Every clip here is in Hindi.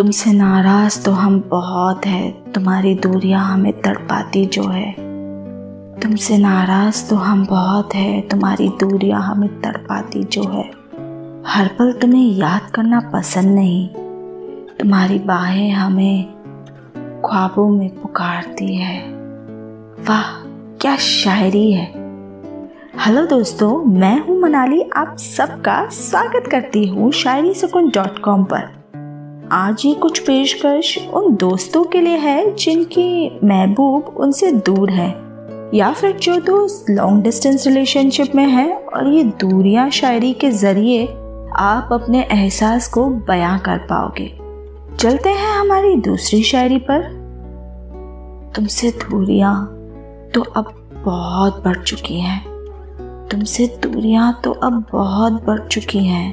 तुमसे नाराज़ तो हम बहुत है। तुम्हारी दूरियाँ हमें तड़पाती जो है। तुमसे नाराज़ तो हम बहुत है। तुम्हारी दूरियाँ हमें तड़पाती जो है। हर पल तुम्हें याद करना पसंद नहीं। तुम्हारी बाहें हमें ख्वाबों में पुकारती है। वाह, क्या शायरी है। हेलो दोस्तों, मैं हूँ मनाली। आप सबका स्वागत करती हूँ शायरी सुकून डॉट कॉम पर। आज ये कुछ पेशकश उन दोस्तों के लिए है जिनकी महबूब उनसे दूर है, या फिर जो दोस्त लॉन्ग डिस्टेंस रिलेशनशिप में है और ये दूरियाँ शायरी के ज़रिए आप अपने एहसास को बयां कर पाओगे। चलते हैं हमारी दूसरी शायरी पर। तुमसे दूरियाँ तो अब बहुत बढ़ चुकी हैं। तुमसे दूरियाँ तो अब बहुत बढ़ चुकी हैं,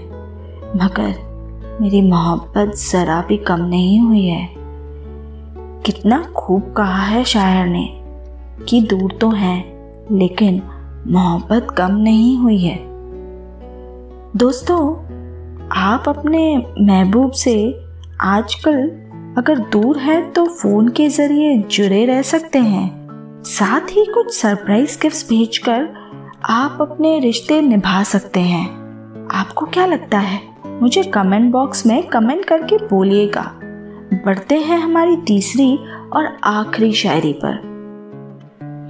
मगर मेरी मोहब्बत ज़रा भी कम नहीं हुई है। कितना खूब कहा है शायर ने कि दूर तो है, लेकिन मोहब्बत कम नहीं हुई है। दोस्तों, आप अपने महबूब से आजकल अगर दूर है तो फ़ोन के ज़रिए जुड़े रह सकते हैं। साथ ही कुछ सरप्राइज़ गिफ्ट्स भेजकर आप अपने रिश्ते निभा सकते हैं। आपको क्या लगता है? मुझे कमेंट बॉक्स में कमेंट करके बोलिएगा। बढ़ते हैं हमारी तीसरी और आखिरी शायरी पर।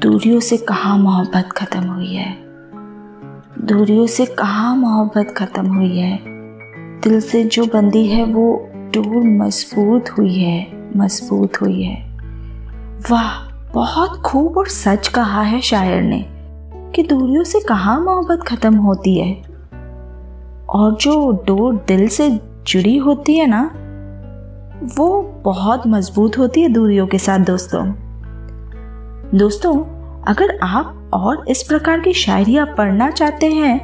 दूरियों से कहा मोहब्बत खत्म हुई है? दूरियों से कहा मोहब्बत खत्म हुई है? दिल से जो बंदी है वो डोर मज़बूत हुई है, मज़बूत हुई है। वाह, बहुत खूब और सच कहा है शायर ने कि दूरियों से कहा मोहब्बत खत्म होती है। और जो डोर दिल से जुड़ी होती है ना, वो बहुत मज़बूत होती है दूरियों के साथ दोस्तों। दोस्तों, अगर आप और इस प्रकार की शायरियाँ पढ़ना चाहते हैं,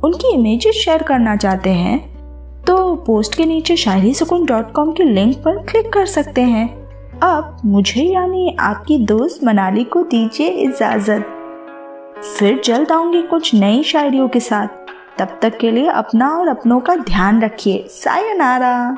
उनकी इमेजेस शेयर करना चाहते हैं तो पोस्ट के नीचे शायरी सुकून डॉट कॉम के लिंक पर क्लिक कर सकते हैं। अब मुझे यानी आपकी दोस्त मनाली को दीजिए इजाज़त। फिर जल्द आऊँगी कुछ नई शायरियों के साथ। तब तक के लिए अपना और अपनों का ध्यान रखिए। सायनारा।